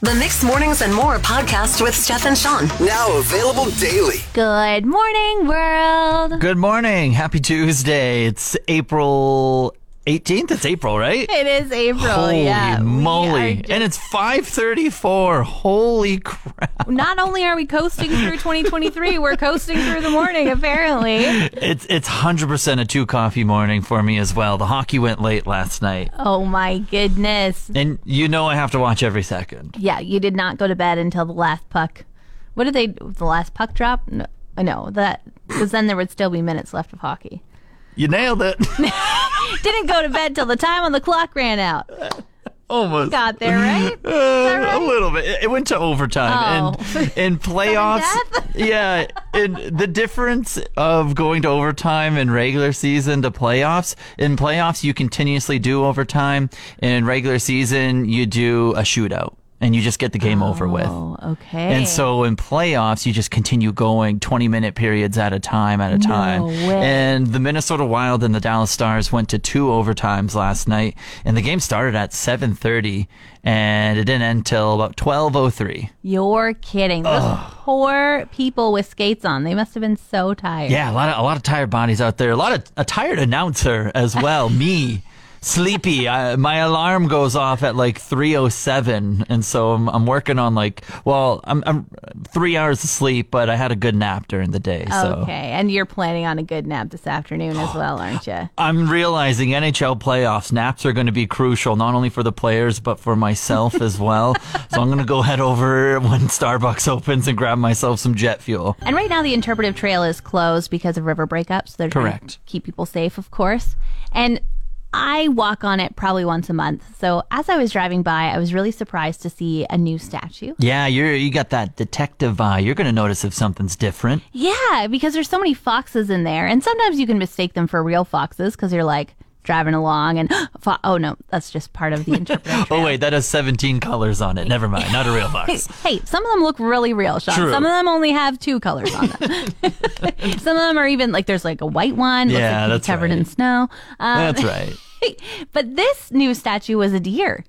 The Mix Mornings and More podcast with Steph and Shawn. Now available daily. Good morning, world. Good morning. Happy Tuesday. It's April 18th. It's April, right? It is April. Holy yeah, moly. just- And it's 5:34. Holy crap. not only are we coasting through 2023, we're coasting through the morning. Apparently, It's it's 100% a two coffee morning for me as well. The hockey went late last night. oh my goodness. And you know I have to watch every second. Yeah, you did not go to bed until the last puck. What did they? The last puck drop? No, no that because then there would still be minutes left of hockey. You nailed it. Didn't go to bed till the time on the clock ran out. Almost. Got there right. Uh, right? A little bit. It- It went to overtime, Oh. and in playoffs, yeah. And the difference of going to overtime in regular season to playoffs. In playoffs, you continuously do overtime. In regular season, you do a shootout, and you just get the game over with. Oh, okay. And so in playoffs, you just continue going 20 minute periods at a time at a time. way. And the Minnesota Wild and the Dallas Stars went to two overtimes last night and the game started at 7:30 and it didn't end till about 12:03. You're kidding. Those poor people with skates on. They must have been so tired. Yeah, a lot of a lot of tired bodies out there. A lot of a tired announcer as well. Me. Sleepy. I, my alarm goes off at like 3:07 and so I'm, I'm working on like well, I'm I'm 3 hours of sleep, but I had a good nap during the day, so Okay. And you're planning on a good nap this afternoon as oh, well, aren't you? I'm realizing NHL playoffs naps are going to be crucial not only for the players but for myself as well. So I'm going to go head over when Starbucks opens and grab myself some jet fuel. And right now, the interpretive trail is closed because of river breakups. They're trying to Correct. keep people safe, of course. And I walk on it probably once a month. So as I was driving by, I was really surprised to see a new statue. Yeah, you're you got that detective eye. You're going to notice if something's different. Yeah, because there's so many foxes in there. And sometimes you can mistake them for real foxes because you're like driving along and, oh no, that's just part of the interpretive. Oh wait, that has 17 colors on it. Never mind, not a real fox. Hey, some of them look really real, Shawn. True. Some of them only have two colors on them. some of them are even like there's like a white one. Yeah, like that's covered in snow. Um, That's right. but this new statue was a deer.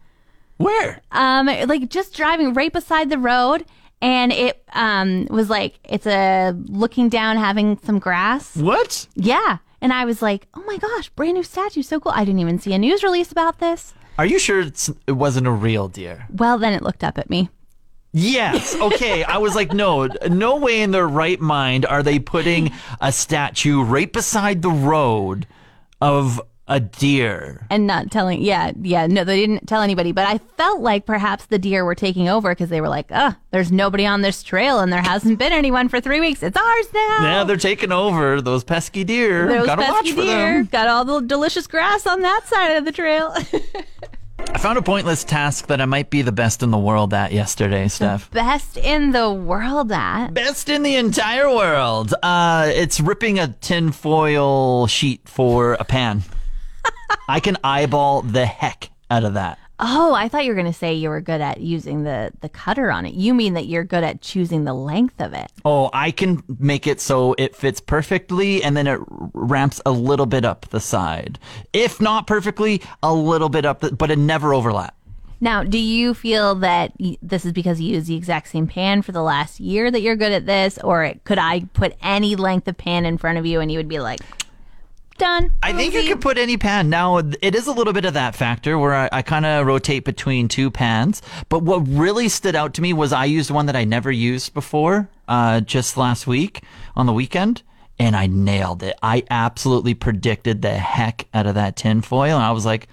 Where? Um, like just driving right beside the road, and it um was like it's a looking down, having some grass. What? Yeah, and I was like, oh my gosh, brand new statue, so cool. I didn't even see a news release about this. Are you sure it's, it wasn't a real deer? Well, then it looked up at me. Yes. Okay. I was like, no, no way in their right mind are they putting a statue right beside the road of a deer. and not telling yeah yeah no they didn't tell anybody but i felt like perhaps the deer were taking over because they were like uh there's nobody on this trail and there hasn't been anyone for three weeks it's ours now Yeah, they're taking over those pesky deer. Those Gotta pesky watch for deer them. got all the delicious grass on that side of the trail I found a pointless task that I might be the best in the world at yesterday, Steph. best in the world at Best in the entire world. Uh, it's ripping a tinfoil sheet for a pan. I can eyeball the heck out of that. oh i thought you were going to say you were good at using the the cutter on it you mean that you're good at choosing the length of it Oh, I can make it so it fits perfectly and then it ramps a little bit up the side. If not perfectly, a little bit up, the, but it never overlap. Now, do you feel that this is because you use the exact same pan for the last year that you're good at this, or could I put any length of pan in front of you and you would be like, done? I think you could put any pan. Now, it is a little bit of that factor where I, I kind of rotate between two pans. But what really stood out to me was I used one that I never used before uh, just last week on the weekend. And I nailed it. I absolutely predicted the heck out of that tinfoil. And I was like,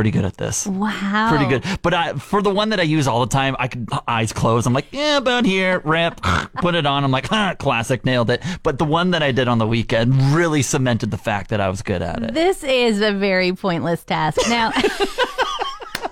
pretty good at this. Wow. Pretty good. But I, for the one that I use all the time, I could eyes closed. I'm like, yeah, about here, rip, put it on. I'm like, ah, classic, nailed it. But the one that I did on the weekend really cemented the fact that I was good at it. This is a very pointless task. Now,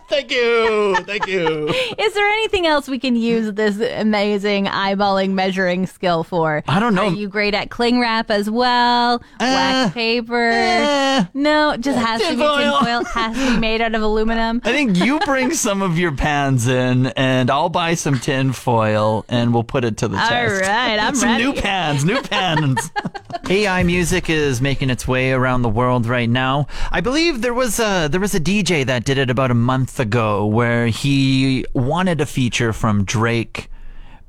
Thank you. Thank you. is there anything else we can use this amazing eyeballing measuring skill for? I don't know. Are you great at cling wrap as well? Wax paper? eh. no, it just has to be Tinfoil. tinfoil. Has to be made out of aluminum. I think you bring some of your pans in, and I'll buy some tin foil, and we'll put it to the All test. All right, I'm some ready. new pans, new pans. AI music is making its way around the world right now. I believe there was a there was a DJ that did it about a month month ago where he wanted a feature from Drake,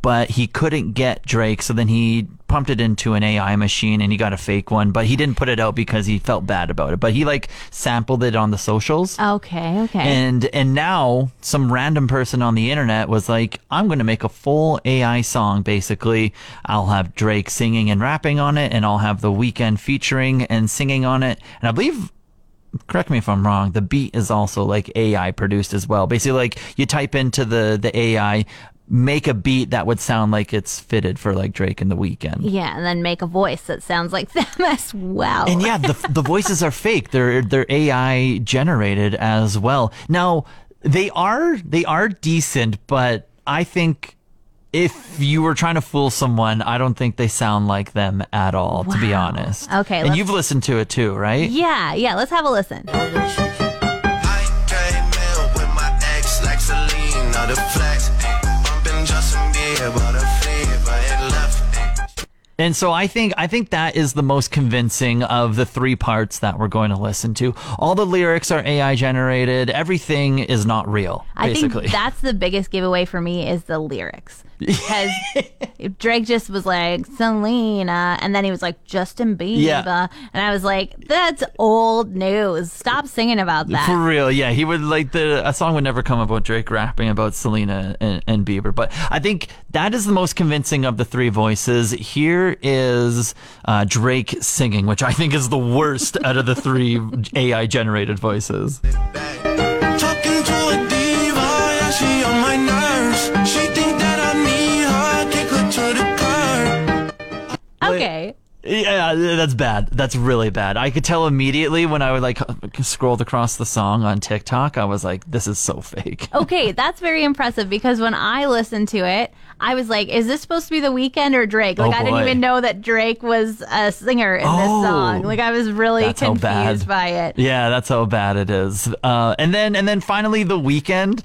but he couldn't get Drake. So then he pumped it into an AI machine and he got a fake one, but he didn't put it out because he felt bad about it. But he like sampled it on the socials. Okay, okay. And and now some random person on the internet was like, I'm going to make a full AI song. Basically, I'll have Drake singing and rapping on it, and I'll have the Weeknd featuring and singing on it. And I believe. Correct me if I'm wrong. The beat is also like AI produced as well. Basically, like you type into the the AI, make a beat that would sound like it's fitted for like Drake and the Weeknd. yeah, and then make a voice that sounds like them as well. And yeah, the the voices are fake. They're they're AI generated as well. Now they are they are decent, but I think if you were trying to fool someone, I don't think they sound like them at all. To be honest. Okay, and you've listened to it too, right? yeah, yeah. Let's have a listen. I came in with my ex like Selena, the flex. Bumping Justin Bieber, the fever, it left. And so I think I think that is the most convincing of the three parts that we're going to listen to. All the lyrics are AI generated. Everything is not real. I basically. think that's the biggest giveaway for me is the lyrics. Because Drake just was like Selena, and then he was like Justin Bieber, Yeah. and I was like, that's old news. Stop singing about that. For real, yeah, he would like the a song would never come about Drake rapping about Selena and, and Bieber, but I think that is the most convincing of the three voices. Here is uh, Drake singing, which I think is the worst out of the three AI generated voices. Yeah, that's bad. That's really bad. I could tell immediately when I would like scrolled across the song on TikTok. I was like, "This is so fake." Okay, that's very impressive because when I listened to it, I was like, is this supposed to be The Weeknd or Drake? Like, Oh, I didn't even know that Drake was a singer in this Oh, song. Like, I was really confused by it. Yeah, that's how bad it is. Uh, and then and then finally the Weeknd.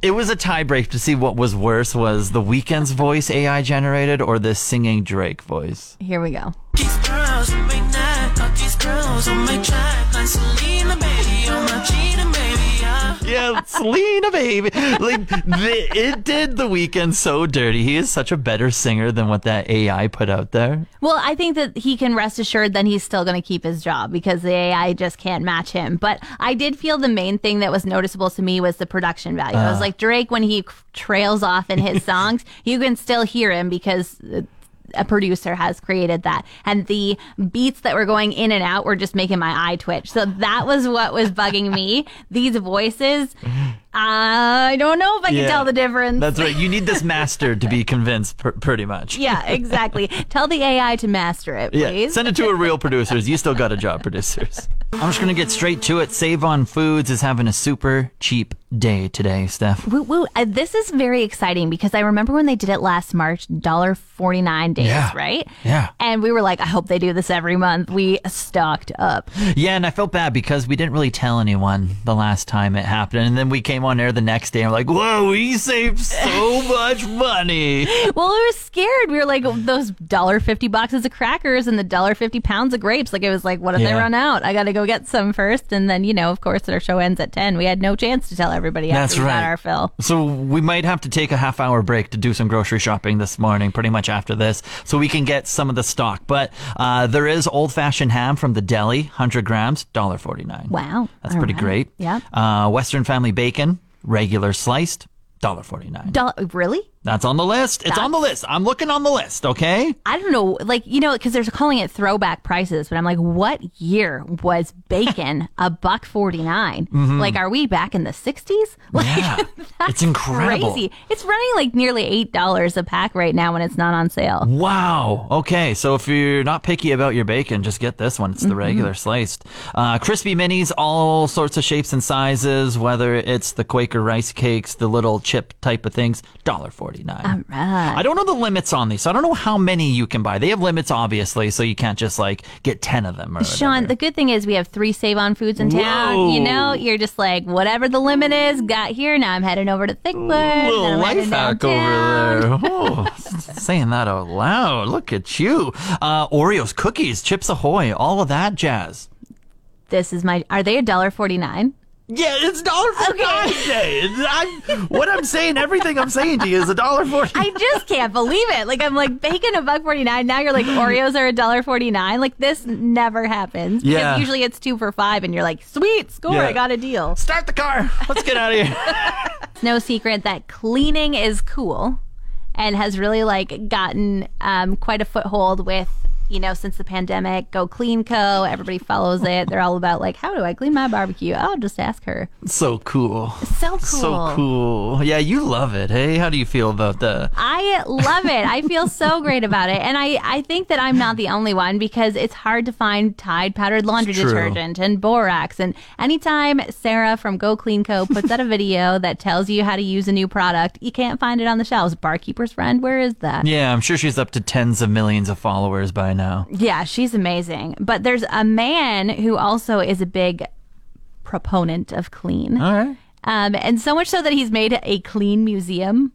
It was a tiebreak to see what was worse: was the Weeknd's voice AI generated or the singing Drake voice? Here we go. These girls on my neck, got these girls on my track, like Selena, baby, on my Gina, baby, yeah. Yeah, Selena, baby. Like the, it did the Weeknd so dirty. He is such a better singer than what that AI put out there. Well, I think that he can rest assured that he's still going to keep his job because the AI just can't match him. But I did feel the main thing that was noticeable to me was the production value. I was uh. like, Drake, when he trails off in his songs, you can still hear him because. A producer has created that, and the beats that were going in and out were just making my eye twitch. So that was what was bugging me. These voices, I don't know if I can Yeah. tell the difference. That's right. You need this mastered to be convinced, pr- pretty much. yeah, exactly. tell the AI to master it, Yeah, please. send it to a real producers. You still got a job, producers. I'm just gonna get straight to it. Save on Foods is having a super cheap day today, Steph. Woo, woo. Uh, this is very exciting because I remember when they did it last March, dollar forty nine days, Yeah. right? Yeah. And we were like, I hope they do this every month. We stocked up. Yeah, and I felt bad because we didn't really tell anyone the last time it happened, and then we came on air the next day and we're like, "Whoa, we saved so much money!" Well, we were scared. We were like, those dollar fifty boxes of crackers and the dollar fifty pounds of grapes. Like it was like, what if they run out? I got to go get some first, and then you know, of course, our show ends at ten. We had no chance to tell everybody That's we right. got our fill. So we might have to take a half hour break to do some grocery shopping this morning, pretty much after this, so we can get some of the stock. But uh, there is old fashioned ham from the deli, hundred grams, dollar forty nine. Wow, that's All pretty right. great. Yeah. Uh, Western family bacon, regular sliced, dollar forty nine. Doll- really? That's on the list. It's on the list. I'm looking on the list. Okay. I don't know, like you know, because they're calling it throwback prices, but I'm like, what year was bacon a buck forty Like, are we back in the '60s? Like, Mm-hmm. Yeah. It's incredible. Crazy. It's running like nearly eight dollars a pack right now when it's not on sale. Wow. Okay. So if you're not picky about your bacon, just get this one. It's the Mm-hmm. regular sliced. Uh, crispy minis, all sorts of shapes and sizes, whether it's the Quaker rice cakes, the little chip type of things, $1.49. Right. I don't know the limits on these. So I don't know how many you can buy. They have limits, obviously, so you can't just like get 10 of them or Shawn, the good thing is we have three save on foods in town. Whoa. You know, you're just like whatever the limit is, got here. Now I'm heading over to Thickwood. little life hack over there. Oh, saying that out loud. Look at you. Uh, Oreos, cookies, Chips Ahoy, all of that jazz. This is my. Are they a dollar forty nine? Yeah, it's dollar forty nine. I'm, what I'm saying, everything I'm saying to you is a dollar forty. I just can't believe it. Like I'm like bacon a buck forty nine. Now you're like Oreos are a dollar forty nine. Like this never happens. Because Yeah. Usually it's two for five, and you're like, sweet score, Yeah. I got a deal. Start the car. Let's get out of here. It's no secret that cleaning is cool, and has really like gotten um, quite a foothold with. You know, since the pandemic, Go Clean Co. Everybody follows it. They're all about like, how do I clean my barbecue? I'll just ask her. so cool. So cool. So cool. Yeah, you love it. Hey, how do you feel about the? I love it. I feel so great about it. And I, I think that I'm not the only one because it's hard to find Tide powdered laundry detergent and borax. And anytime Sarah from Go Clean Co. puts out a video that tells you how to use a new product, you can't find it on the shelves. Barkeeper's friend, where is that? Yeah, I'm sure she's up to tens of millions of followers by now. Yeah, she's amazing. But there's a man who also is a big proponent of clean. All right. Um, and so much so that he's made a clean museum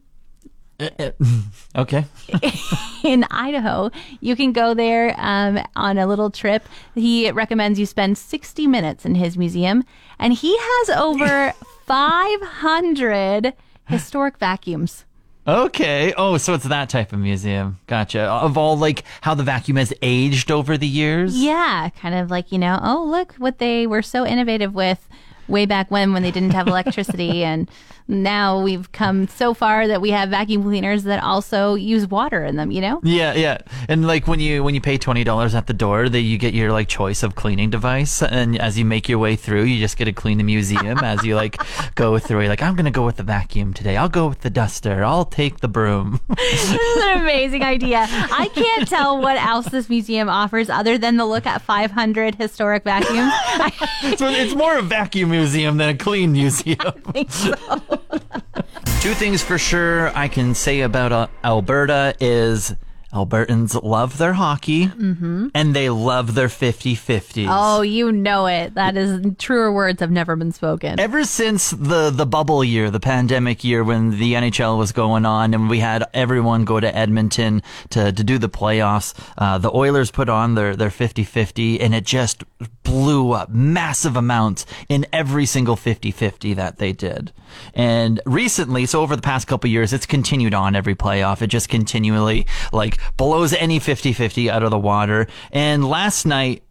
Okay. in Idaho. You can go there um, on a little trip. He recommends you spend 60 minutes in his museum, and he has over 500 historic vacuums. Okay. Oh, so it's that type of museum. Gotcha. Uh, of all like how the vacuum has aged over the years. Yeah, kind of like, you know, oh, look what they were so innovative with way back when when they didn't have electricity and now we've come so far that we have vacuum cleaners that also use water in them, you know? Yeah, yeah. And like when you when you pay twenty dollars at the door, that you get your like choice of cleaning device, and as you make your way through, you just get to clean the museum as you like go through. You're like, I'm gonna go with the vacuum today. I'll go with the duster. I'll take the broom. This is an amazing idea. I can't tell what else this museum offers other than the look at 500 historic vacuums. So it's more of a vacuum museum than a clean museum. think so. Two things for sure I can say about uh, Alberta is Albertans love their hockey and they love their 50-50s. Oh, you know it. That is truer words have never been spoken. Ever since the the bubble year, the pandemic year when the NHL was going on and we had everyone go to Edmonton to, to do the playoffs, uh, the Oilers put on their, their 50-50 and it just blew up massive amounts in every single 50-50 that they did. And recently, so over the past couple years, it's continued on every playoff. It just continually like blows any 50-50 out of the water. And last night,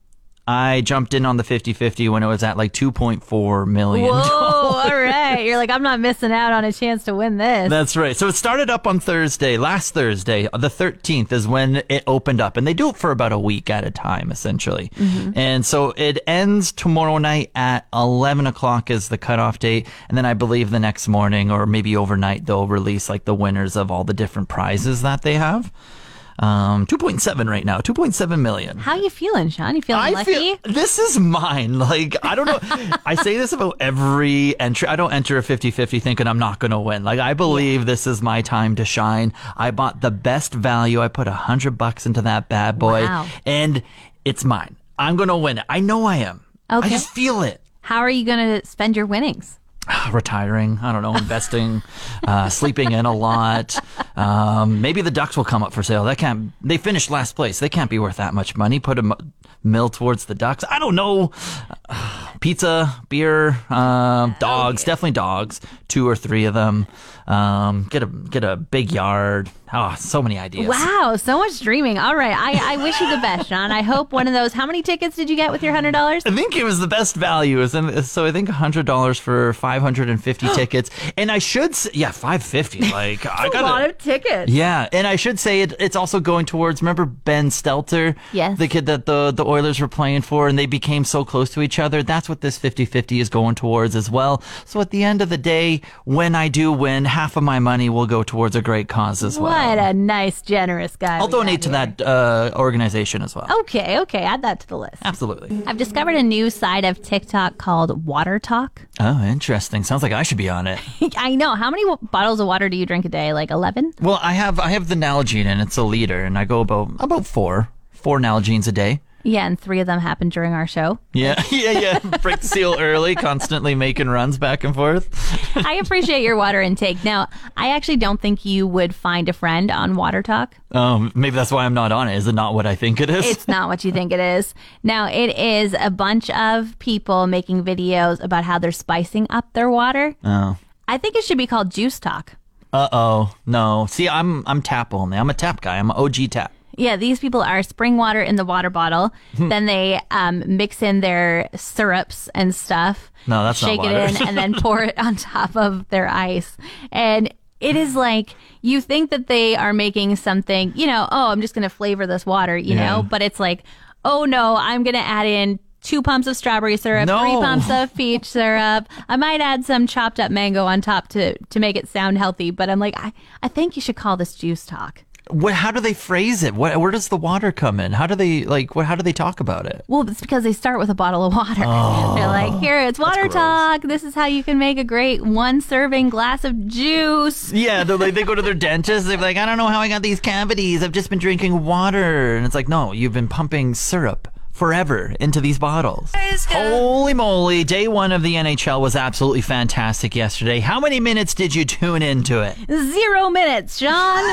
I jumped in on the 50-50 when it was at like 2.4 million. Whoa, all right. You're like, I'm not missing out on a chance to win this. That's right. So it started up on Thursday, last Thursday, uh, the 13th is when it opened up. And they do it for about a week at a time, essentially. Mm-hmm. And so it ends tomorrow night at 11 o'clock is the cutoff date. And then I believe the next morning or maybe overnight, they'll release like the winners of all the different prizes that they have. Um, 2.7 right now, 2.7 million. How you feeling, Shawn? You feeling I lucky? feel this is mine. Like, I don't know. I say this about every entry. I don't enter a 50 50 thinking I'm not going to win. Like, I believe this is my time to shine. I bought the best value. I put a hundred bucks into that bad boy Wow. and it's mine. I'm going to win it. I know I am. Okay. I just feel it. How are you going to spend your winnings? Retiring, I don't know, investing, uh, sleeping in a lot. Um, maybe the Ducks will come up for sale. That can't. They finished last place. They can't be worth that much money. Put a mill towards the Ducks. I don't know. Pizza, beer, um, dogs. Definitely dogs. Two or three of them. Um, get a get a big yard. Oh, so many ideas. Wow, so much dreaming. All right. I, I wish you the best, Shawn. I hope one of those. How many tickets did you get with your $100? I think it was the best value. It was in- So I think hundred dollars for five hundred and fifty tickets. And I should say, yeah, five fifty. Like I got a lot of tickets. Yeah, and I should say it, it's also going towards. Remember Ben Stelter? Yes. the kid that the the Oilers were playing for, and they became so close to each other. That's what this 50-50 is going towards as well. So at the end of the day, when I do win, half of my money will go towards a great cause as well. What a nice, generous guy. I'll we donate to here. that uh, organization as well. Okay, okay. Add that to the list. Absolutely. I've discovered a new side of TikTok called Water Talk. Oh, interesting. Sounds like I should be on it. I know. How many w- bottles of water do you drink a day? Like 11? Well, I have I have the Nalgene and it's a liter, and I go about about four four Nalgenes a day. Yeah, and three of them happened during our show. Yeah, yeah, yeah. Break the seal early, constantly making runs back and forth. I appreciate your water intake. Now, I actually don't think you would find a friend on Water Talk. Um, maybe that's why I'm not on it. Is it not what I think it is? It's not what you think it is. Now, it is a bunch of people making videos about how they're spicing up their water. oh. I think it should be called Juice Talk. Uh oh. No. See, I'm I'm tap only. I'm a tap guy. I'm an OG tap. Yeah, these people are spring water in the water bottle. Hmm. then they um, mix in their syrups and stuff. No, that's not shake water. it in and then pour it on top of their ice. And it is like you think that they are making something. You know, oh, I'm just going to flavor this water. You Yeah. know, but it's like, oh no, I'm going to add in. Two pumps of strawberry syrup, No. three pumps of peach syrup. I might add some chopped up mango on top to to make it sound healthy. But I'm like, I, I think you should call this juice talk. What? How do they phrase it? What? Where does the water come in? How do they like? What? How do they talk about it? Well, it's because they start with a bottle of water. Oh, they're like, here, it's water talk. This is how you can make a great one serving glass of juice. Yeah, they're like they go to their dentist. They're like, I don't know how I got these cavities. I've just been drinking water, and it's like, no, you've been pumping syrup forever into these bottles. Holy moly! Day one of the NHL was absolutely fantastic yesterday. How many minutes did you tune into it? Zero minutes, Shawn.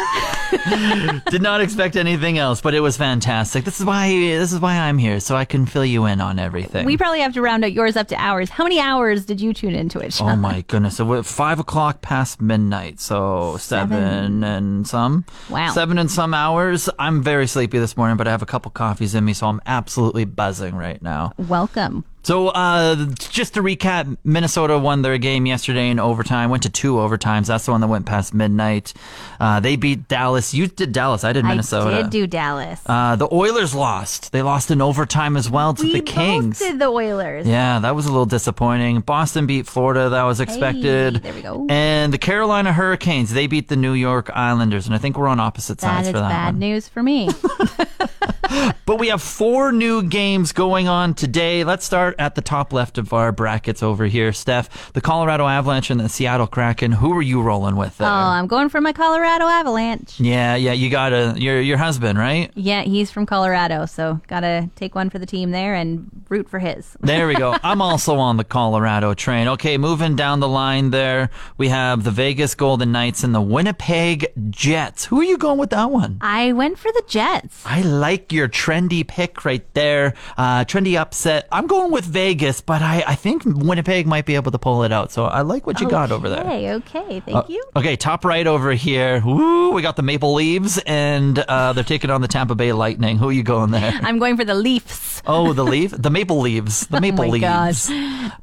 Did not expect anything else, but it was fantastic. This is why this is why I'm here, so I can fill you in on everything. we probably have to round out yours up to hours. How many hours did you tune into it, Shawn? Oh my goodness! So five o'clock past midnight, so seven, Seven. and some. Wow. Seven and some hours. I'm very sleepy this morning, but I have a couple coffees in me, so I'm absolutely buzzing right now. Welcome. So, uh, just to recap, Minnesota won their game yesterday in overtime. Went to two overtimes. That's the one that went past midnight. Uh, they beat Dallas. You did Dallas. I did Minnesota. I did do Dallas. uh, the Oilers lost. They lost in overtime as well to we the Kings. both did the Oilers. Yeah, that was a little disappointing. Boston beat Florida. That was expected. there we go. And the Carolina Hurricanes, they beat the New York Islanders. And I think we're on opposite sides for that bad one. news for me. But we have four new games going on today. Let's start at the top left of our brackets over here. Steph, the Colorado Avalanche and the Seattle Kraken. Who are you rolling with there? oh, I'm going for my Colorado Avalanche. yeah, yeah, you got to your your husband, right? Yeah, he's from Colorado, so gotta take one for the team there and root for his. There we go. I'm also on the Colorado train. Okay, moving down the line there, we have the Vegas Golden Knights and the Winnipeg Jets. Who are you going with that one? I went for the Jets. I like your trendy pick right there. Uh, trendy upset. I'm going with Vegas, but I, I think Winnipeg might be able to pull it out. So I like what you got over there. Okay, okay, thank you. Okay, top right over here. Woo, we got the Maple Leaves, and uh, they're taking on the Tampa Bay Lightning. Who are you going there? I'm going for the Leafs. Oh, the leaf, the Maple Leaves, the Maple Oh my Leaves.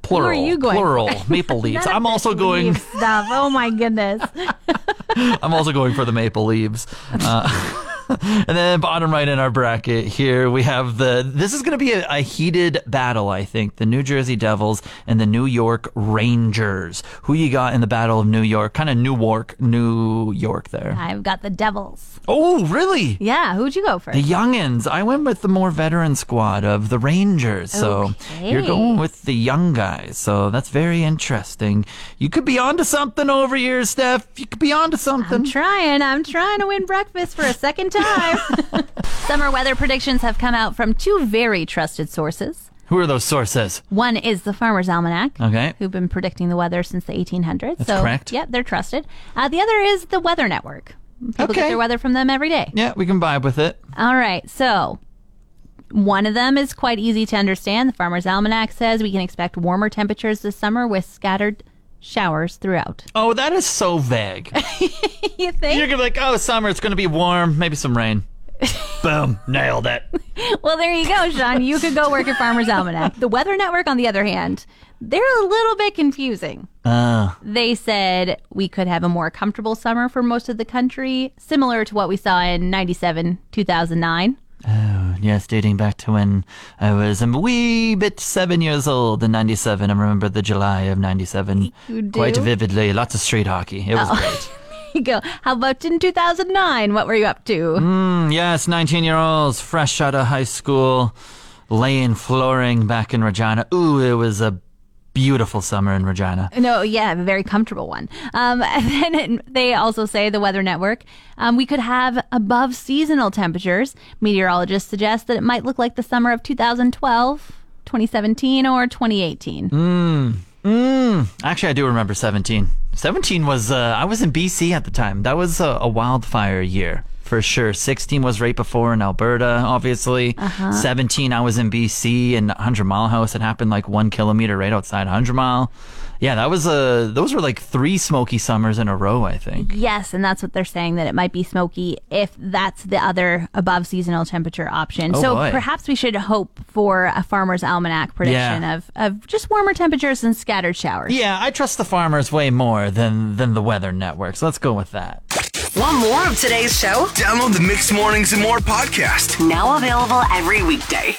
Plural. Who are you going Plural. Maple Leaves. I'm also going. Stuff. Oh my goodness. I'm also going for the Maple Leaves. Uh, and then bottom right in our bracket here we have the. This is going to be a, a heated battle, I think. The New Jersey Devils and the New York Rangers. Who you got in the Battle of New York? Kind of Newark, New York there. I've got the Devils. Oh, really? Yeah, who'd you go for? The youngins. I went with the more veteran squad of the Rangers. So you're going with the young guys. So that's very interesting. You could be onto something over here, Steph. You could be onto something. I'm trying. I'm trying to win breakfast for a second time. Summer weather predictions have come out from two very trusted sources. Who are those sources? One is the Farmer's Almanac, Okay. who've been predicting the weather since the 1800s. That's so, correct. Yeah, they're trusted. Uh, the other is the Weather Network. People Okay. get their weather from them every day. Yeah, we can vibe with it. All right, so one of them is quite easy to understand. The Farmer's Almanac says we can expect warmer temperatures this summer with scattered showers throughout. Oh, that is so vague. you think? You're gonna be like, oh, summer, it's gonna be warm, maybe some rain. Boom, nailed it. Well, there you go, Shawn. You could go work at Farmer's Almanac. The Weather Network, on the other hand, they're a little bit confusing. Uh, They said we could have a more comfortable summer for most of the country, similar to what we saw in 97, 2009. Yes, dating back to when I was a wee bit seven years old in '97. I remember the July of '97 You quite vividly. Lots of street hockey. It was Oh. great. You go, how about in 2009? What were you up to? Mm, yes, 19 year olds, fresh out of high school, laying flooring back in Regina. Ooh, it was a beautiful summer in Regina. No, yeah, a very comfortable one. Um, and then they also say the Weather Network, um, we could have above seasonal temperatures. Meteorologists suggest that it might look like the summer of 2012, 2017, or 2018. Actually, I do remember 17. 17 was, uh, I was in BC at the time. That was a, a wildfire year for sure. 16 was right before in Alberta, obviously. Uh-huh. 17, I was in BC in 100 Mile House. It happened like one kilometer right outside 100 Mile. Yeah, that was a, those were like three smoky summers in a row, I think. Yes, and that's what they're saying that it might be smoky if that's the other above seasonal temperature option. Oh, so boy. perhaps we should hope for a farmer's almanac prediction Yeah. of, of just warmer temperatures and scattered showers. Yeah, I trust the farmers way more than, than the weather network. So let's go with that. Want more of today's show? Download the Mix Mornings and More podcast. Now available every weekday.